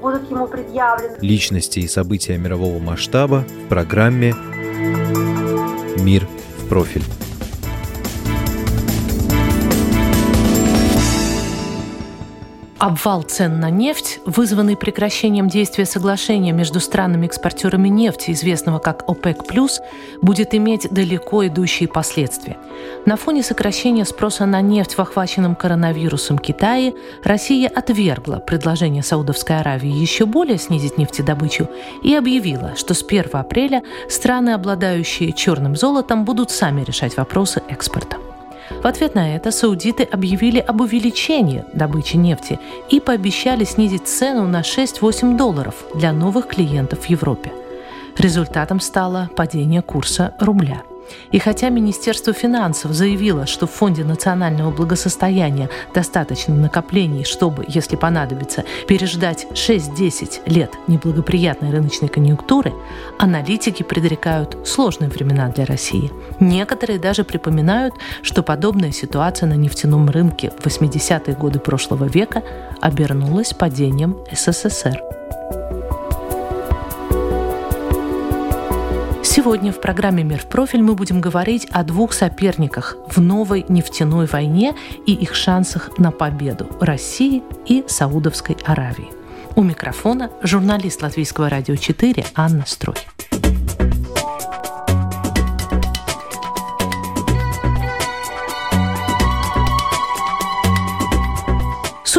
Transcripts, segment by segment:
будут ему предъявлены. Личности и события мирового масштаба в программе «Мир в профиль». Обвал цен на нефть, вызванный прекращением действия соглашения между странами-экспортерами нефти, известного как ОПЕК+, будет иметь далеко идущие последствия. На фоне сокращения спроса на нефть в охваченном коронавирусом Китае Россия отвергла предложение Саудовской Аравии еще более снизить нефтедобычу и объявила, что с 1 апреля страны, обладающие черным золотом, будут сами решать вопросы экспорта. В ответ на это саудиты объявили об увеличении добычи нефти и пообещали снизить цену на 6-8 долларов для новых клиентов в Европе. Результатом стало падение курса рубля – и хотя Министерство финансов заявило, что в Фонде национального благосостояния достаточно накоплений, чтобы, если понадобится, переждать 6-10 лет неблагоприятной рыночной конъюнктуры, аналитики предрекают сложные времена для России. Некоторые даже припоминают, что подобная ситуация на нефтяном рынке в 80-е годы прошлого века обернулась падением СССР. Сегодня в программе «Мир в профиль» мы будем говорить о двух соперниках в новой нефтяной войне и их шансах на победу – России и Саудовской Аравии. У микрофона журналист Латвийского радио 4 Анна Строй.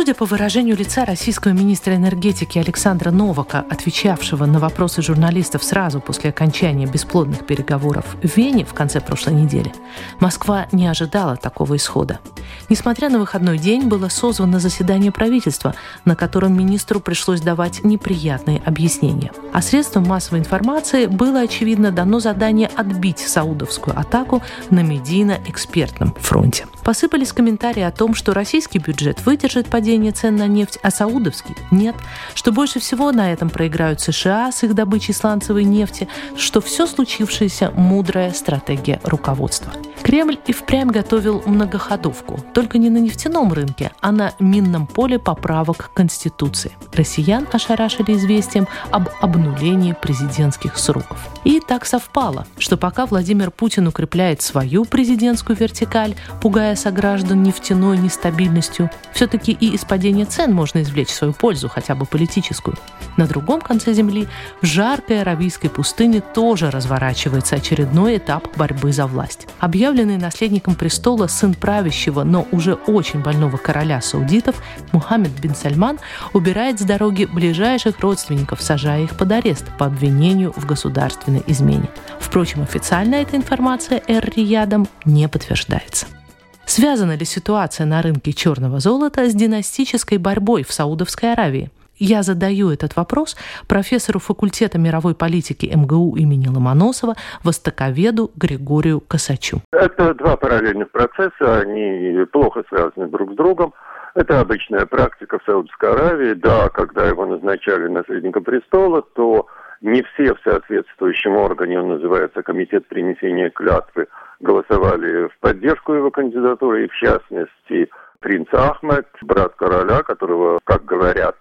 Судя по выражению лица российского министра энергетики Александра Новака, отвечавшего на вопросы журналистов сразу после окончания бесплодных переговоров в Вене в конце прошлой недели, Москва не ожидала такого исхода. Несмотря на выходной день, было созвано заседание правительства, на котором министру пришлось давать неприятные объяснения. А средствам массовой информации было, очевидно, дано задание отбить саудовскую атаку на медийно-экспертном фронте. Посыпались комментарии о том, что российский бюджет выдержит падение падение цен на нефть, а саудовский – нет. Что больше всего на этом проиграют США с их добычей сланцевой нефти, что все случившееся – мудрая стратегия руководства. Кремль и впрямь готовил многоходовку, только не на нефтяном рынке, а на минном поле поправок Конституции. Россиян ошарашили известием об обнулении президентских сроков. И так совпало, что пока Владимир Путин укрепляет свою президентскую вертикаль, пугая сограждан нефтяной нестабильностью, все-таки и из падения цен можно извлечь свою пользу, хотя бы политическую. На другом конце Земли, в жаркой аравийской пустыне, тоже разворачивается очередной этап борьбы за власть. Объявленный наследником престола сын правящего, но уже очень больного короля саудитов, Мухаммед бин Сальман, убирает с дороги ближайших родственников, сажая их под арест по обвинению в государственной измене. Впрочем, официально эта информация Эр-Риядом не подтверждается. Связана ли ситуация на рынке черного золота с династической борьбой в Саудовской Аравии? Я задаю этот вопрос профессору факультета мировой политики МГУ имени Ломоносова, востоковеду Григорию Косачу. Это два параллельных процесса, они плохо связаны друг с другом. Это обычная практика в Саудовской Аравии. Да, когда его назначали наследником престола, то не все в соответствующем органе, он называется Комитет принесения клятвы, голосовали в поддержку его кандидатуры, и в частности принц Ахмед, брат короля, которого, как говорят,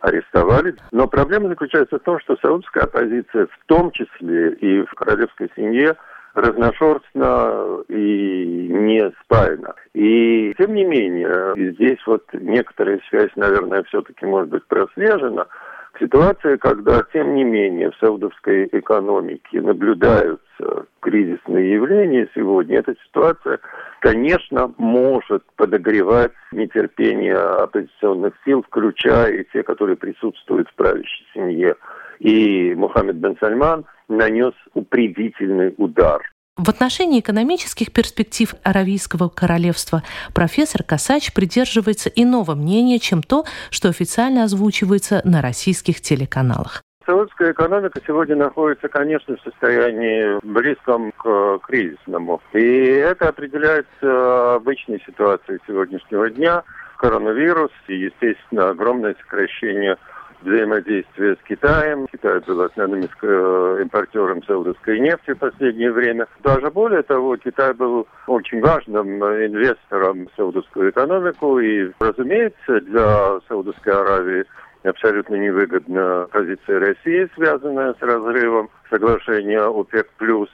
арестовали. Но проблема заключается в том, что саудовская оппозиция, в том числе и в королевской семье, разношерстна и не спаяна. И тем не менее, здесь вот некоторая связь, наверное, все-таки может быть прослежена – Ситуация, когда, тем не менее, в саудовской экономике наблюдаются кризисные явления сегодня, эта ситуация, конечно, может подогревать нетерпение оппозиционных сил, включая и те, которые присутствуют в правящей семье. И Мухаммед бен Сальман нанес упредительный удар в отношении экономических перспектив Аравийского королевства профессор Косач придерживается иного мнения, чем то, что официально озвучивается на российских телеканалах. Саудская экономика сегодня находится, конечно, в состоянии близком к кризисному. И это определяется обычной ситуацией сегодняшнего дня. Коронавирус и, естественно, огромное сокращение взаимодействия с Китаем. Китай был основным э, импортером саудовской нефти в последнее время. Даже более того, Китай был очень важным инвестором в саудовскую экономику. И, разумеется, для Саудовской Аравии абсолютно невыгодна позиция России, связанная с разрывом соглашения ОПЕК+.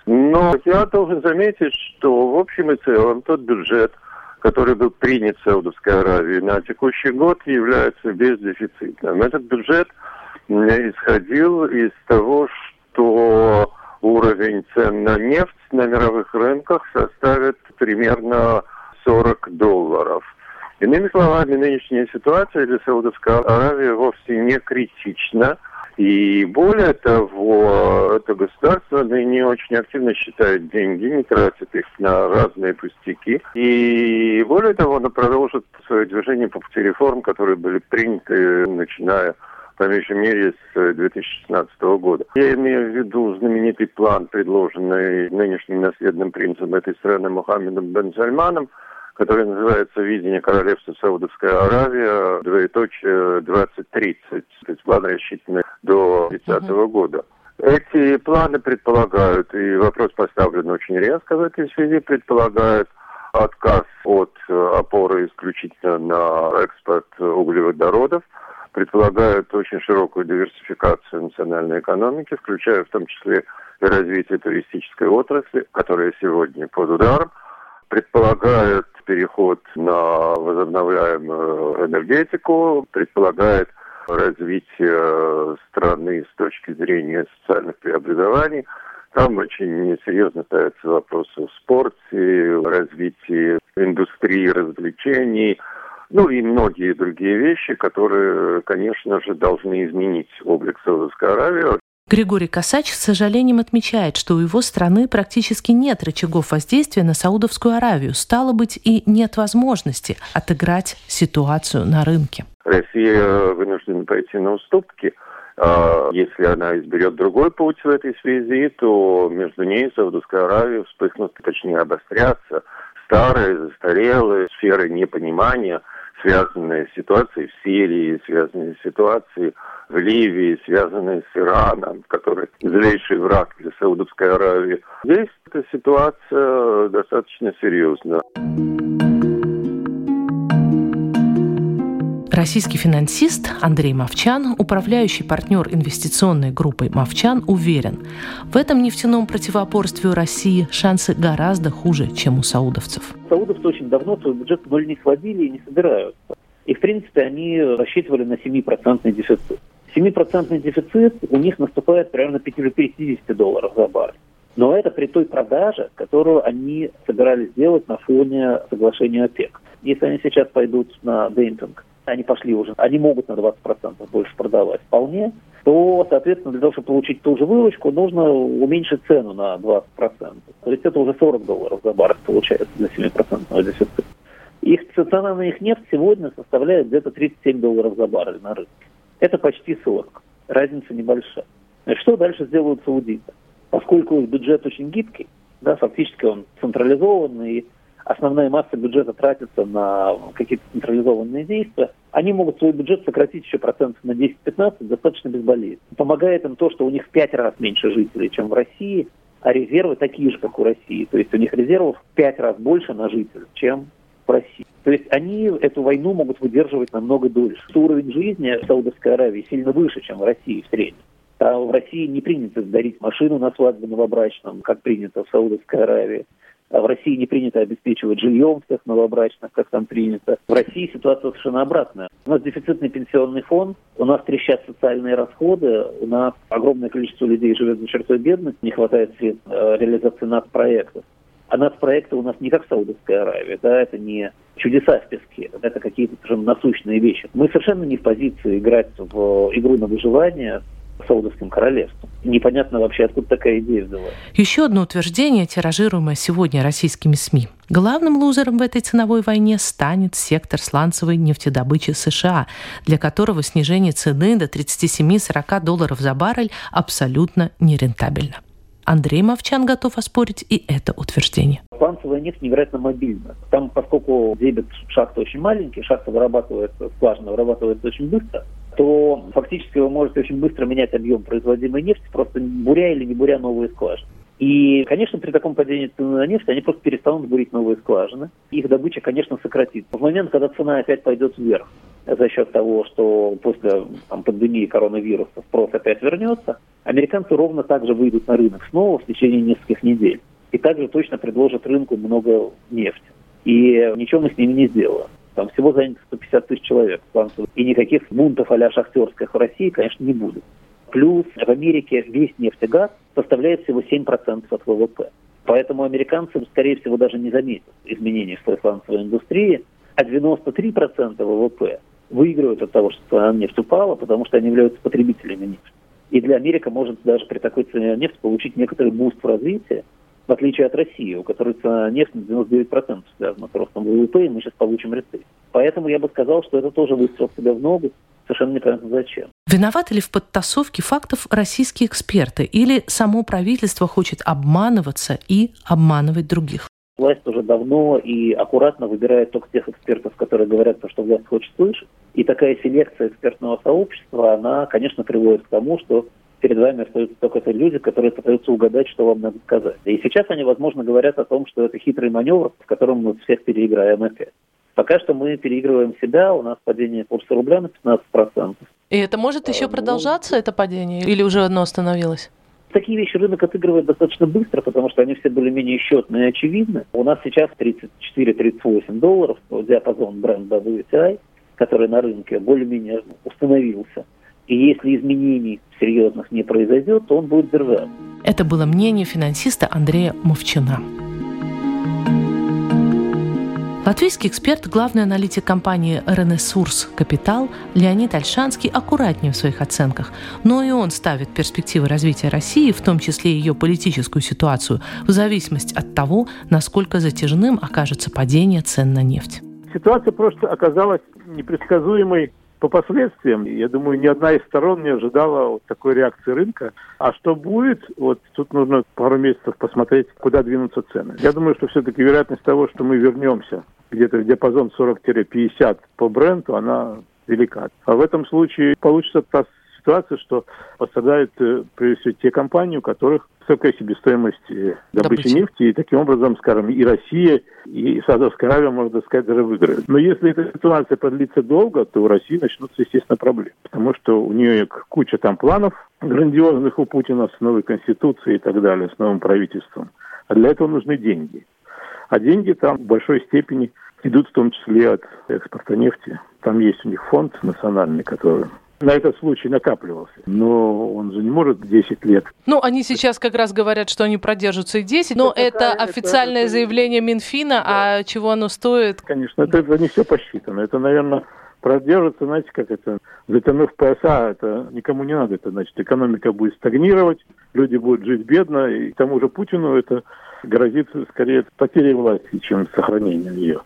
Но я должен заметить, что в общем и целом тот бюджет – который был принят в Саудовской Аравии на текущий год, является бездефицитным. Этот бюджет исходил из того, что уровень цен на нефть на мировых рынках составит примерно 40 долларов. Иными словами, нынешняя ситуация для Саудовской Аравии вовсе не критична. И более того, это государство не очень активно считает деньги, не тратит их на разные пустяки. И более того, оно продолжит свое движение по пути реформ, которые были приняты, начиная по меньшей мере с 2016 года. Я имею в виду знаменитый план, предложенный нынешним наследным принцем этой страны Мухаммедом Бен Сальманом, который называется «Видение королевства Саудовская Аравия, двоеточие 2030». То есть план рассчитанный до 30 -го года. Эти планы предполагают, и вопрос поставлен очень резко в этой связи, предполагают отказ от опоры исключительно на экспорт углеводородов, предполагают очень широкую диверсификацию национальной экономики, включая в том числе и развитие туристической отрасли, которая сегодня под ударом, предполагают переход на возобновляемую энергетику, предполагает развитие страны с точки зрения социальных преобразований. Там очень серьезно ставятся вопросы в спорте, развитии индустрии развлечений, ну и многие другие вещи, которые, конечно же, должны изменить облик Саудовской Аравии. Григорий Косач с сожалением отмечает, что у его страны практически нет рычагов воздействия на Саудовскую Аравию. Стало быть, и нет возможности отыграть ситуацию на рынке. Россия вынуждена пойти на уступки. А если она изберет другой путь в этой связи, то между ней и Саудовской Аравией вспыхнут, точнее обострятся старые, застарелые сферы непонимания, связанные с ситуацией в Сирии, связанные с ситуацией в Ливии, связанные с Ираном, который злейший враг для Саудовской Аравии. Здесь эта ситуация достаточно серьезная. Российский финансист Андрей Мовчан, управляющий партнер инвестиционной группой «Мовчан», уверен, в этом нефтяном противоборстве у России шансы гораздо хуже, чем у саудовцев. Саудовцы очень давно свой бюджет ноль не сводили и не собираются. И, в принципе, они рассчитывали на 7% дефицит. 7% дефицит у них наступает примерно 50 долларов за баррель. Но это при той продаже, которую они собирались сделать на фоне соглашения ОПЕК. Если они сейчас пойдут на демпинг, они пошли уже, они могут на 20% больше продавать вполне, то, соответственно, для того, чтобы получить ту же выручку, нужно уменьшить цену на 20%. То есть это уже 40 долларов за баррель получается для 7% дефицита. Их цена на их нефть сегодня составляет где-то 37 долларов за баррель на рынке. Это почти 40. Разница небольшая. Что дальше сделают саудиты? Поскольку их бюджет очень гибкий, да, фактически он централизованный, и основная масса бюджета тратится на какие-то централизованные действия, они могут свой бюджет сократить еще процентов на 10-15 достаточно безболезненно. Помогает им то, что у них в 5 раз меньше жителей, чем в России, а резервы такие же, как у России. То есть у них резервов в 5 раз больше на жителя, чем в России. То есть они эту войну могут выдерживать намного дольше. Уровень жизни в Саудовской Аравии сильно выше, чем в России в среднем. А в России не принято дарить машину на свадьбе новобрачном, как принято в Саудовской Аравии. А в России не принято обеспечивать жильем всех новобрачных, как там принято. В России ситуация совершенно обратная. У нас дефицитный пенсионный фонд, у нас трещат социальные расходы, у нас огромное количество людей живет за чертой бедности, не хватает средств э, реализации нацпроектов. А нацпроекты у нас не как Саудовская Аравия, да, это не чудеса в песке, это какие-то совершенно насущные вещи. Мы совершенно не в позиции играть в игру на выживание Саудовским королевством. Непонятно вообще, откуда такая идея взялась. Еще одно утверждение, тиражируемое сегодня российскими СМИ. Главным лузером в этой ценовой войне станет сектор сланцевой нефтедобычи США, для которого снижение цены до 37-40 долларов за баррель абсолютно нерентабельно. Андрей Мовчан готов оспорить и это утверждение. Сланцевая нефть невероятно мобильна. Там, поскольку дебет шахты очень маленький, шахта вырабатывается, скважина вырабатывается очень быстро, то фактически вы можете очень быстро менять объем производимой нефти, просто буря или не буря новые скважины. И, конечно, при таком падении цены на нефть они просто перестанут бурить новые скважины. Их добыча, конечно, сократится. В момент, когда цена опять пойдет вверх, за счет того, что после там, пандемии коронавируса спрос опять вернется, американцы ровно так же выйдут на рынок снова в течение нескольких недель. И также точно предложат рынку много нефти. И ничего мы с ними не сделаем. Там всего занято 150 тысяч человек. И никаких бунтов а-ля шахтерских в России, конечно, не будет. Плюс в Америке весь нефть и газ составляет всего 7% от ВВП. Поэтому американцы, скорее всего, даже не заметят изменений в своей сланцевой индустрии, а 93% ВВП выигрывают от того, что цена нефти упала, потому что они являются потребителями нефти. И для Америки может даже при такой цене нефти получить некоторый boost в развитии, в отличие от России, у которой цена нефти на 99% связана с ростом ВВП, и мы сейчас получим рецессию. Поэтому я бы сказал, что это тоже выстрел себя в ногу, совершенно непонятно зачем. Виноваты ли в подтасовке фактов российские эксперты или само правительство хочет обманываться и обманывать других? Власть уже давно и аккуратно выбирает только тех экспертов, которые говорят то, что власть хочет слышать. И такая селекция экспертного сообщества, она, конечно, приводит к тому, что перед вами остаются только те люди, которые пытаются угадать, что вам надо сказать. И сейчас они, возможно, говорят о том, что это хитрый маневр, в котором мы всех переиграем опять. Пока что мы переигрываем себя, у нас падение курса рубля на 15%. И это может еще продолжаться, это падение, или уже одно остановилось? Такие вещи рынок отыгрывает достаточно быстро, потому что они все более-менее счетные и очевидны. У нас сейчас 34-38 долларов, диапазон бренда WTI, который на рынке более-менее установился. И если изменений серьезных не произойдет, то он будет держаться. Это было мнение финансиста Андрея Мовчина. Латвийский эксперт, главный аналитик компании «Ренессурс Капитал» Леонид Альшанский аккуратнее в своих оценках, но и он ставит перспективы развития России, в том числе ее политическую ситуацию, в зависимости от того, насколько затяжным окажется падение цен на нефть. Ситуация просто оказалась непредсказуемой по последствиям, я думаю, ни одна из сторон не ожидала вот такой реакции рынка. А что будет, вот тут нужно пару месяцев посмотреть, куда двинутся цены. Я думаю, что все-таки вероятность того, что мы вернемся где-то в диапазон 40-50 по бренду, она велика. А в этом случае получится та ситуация, что пострадают, э, прежде всего, те компании, у которых высокая себестоимость э, добычи Добыча. нефти, и таким образом, скажем, и Россия, и Саудовская Аравия, можно сказать, даже выиграют. Но если эта ситуация продлится долго, то у России начнутся, естественно, проблемы. Потому что у нее куча там планов грандиозных у Путина с новой конституцией и так далее, с новым правительством. А для этого нужны деньги. А деньги там в большой степени идут в том числе от экспорта нефти. Там есть у них фонд национальный, который на этот случай накапливался. Но он же не может 10 лет. Ну, они сейчас как раз говорят, что они продержатся и 10, но это, это официальное это, заявление Минфина, да. а чего оно стоит? Конечно, это, это не все посчитано. Это, наверное, продержится, знаете, как это, затянув пояса, это никому не надо. Это значит, экономика будет стагнировать, люди будут жить бедно, и к тому же Путину это грозит скорее потерей власти, чем сохранением ее.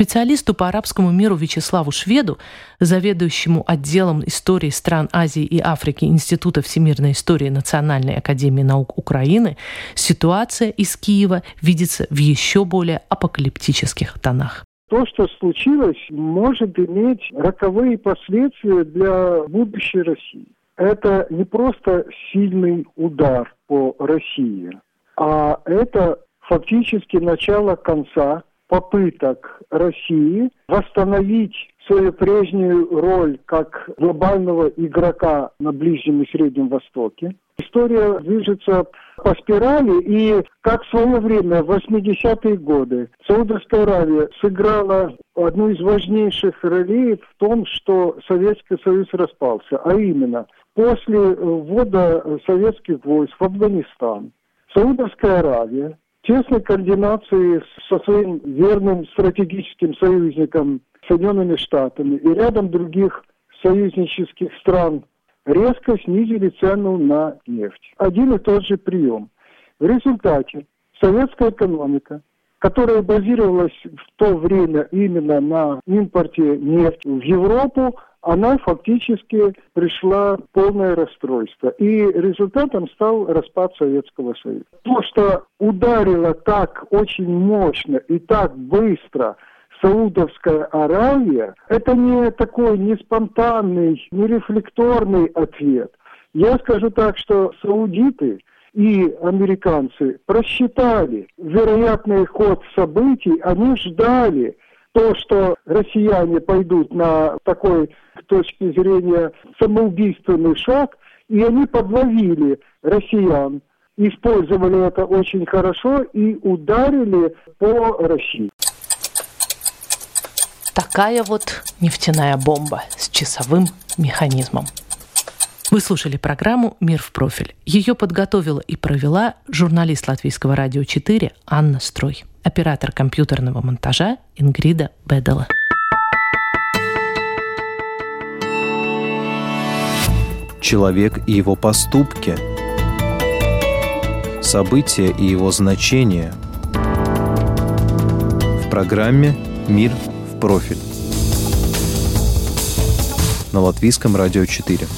Специалисту по арабскому миру Вячеславу Шведу, заведующему отделом истории стран Азии и Африки Института всемирной истории Национальной академии наук Украины, ситуация из Киева видится в еще более апокалиптических тонах. То, что случилось, может иметь роковые последствия для будущей России. Это не просто сильный удар по России, а это фактически начало конца попыток России восстановить свою прежнюю роль как глобального игрока на Ближнем и Среднем Востоке. История движется по спирали, и как в свое время, в 80-е годы, Саудовская Аравия сыграла одну из важнейших ролей в том, что Советский Союз распался, а именно после ввода советских войск в Афганистан. Саудовская Аравия тесной координации со своим верным стратегическим союзником Соединенными Штатами и рядом других союзнических стран резко снизили цену на нефть. Один и тот же прием. В результате советская экономика, которая базировалась в то время именно на импорте нефти в Европу, она фактически пришла в полное расстройство. И результатом стал распад Советского Союза. То, что ударило так очень мощно и так быстро Саудовская Аравия, это не такой не спонтанный, не рефлекторный ответ. Я скажу так, что саудиты и американцы просчитали вероятный ход событий, они ждали то, что россияне пойдут на такой, с точки зрения, самоубийственный шаг, и они подловили россиян, использовали это очень хорошо и ударили по России. Такая вот нефтяная бомба с часовым механизмом. Вы слушали программу «Мир в профиль». Ее подготовила и провела журналист Латвийского радио 4 Анна Строй, оператор компьютерного монтажа Ингрида Бедела. Человек и его поступки. События и его значения. В программе «Мир в профиль» на Латвийском радио 4.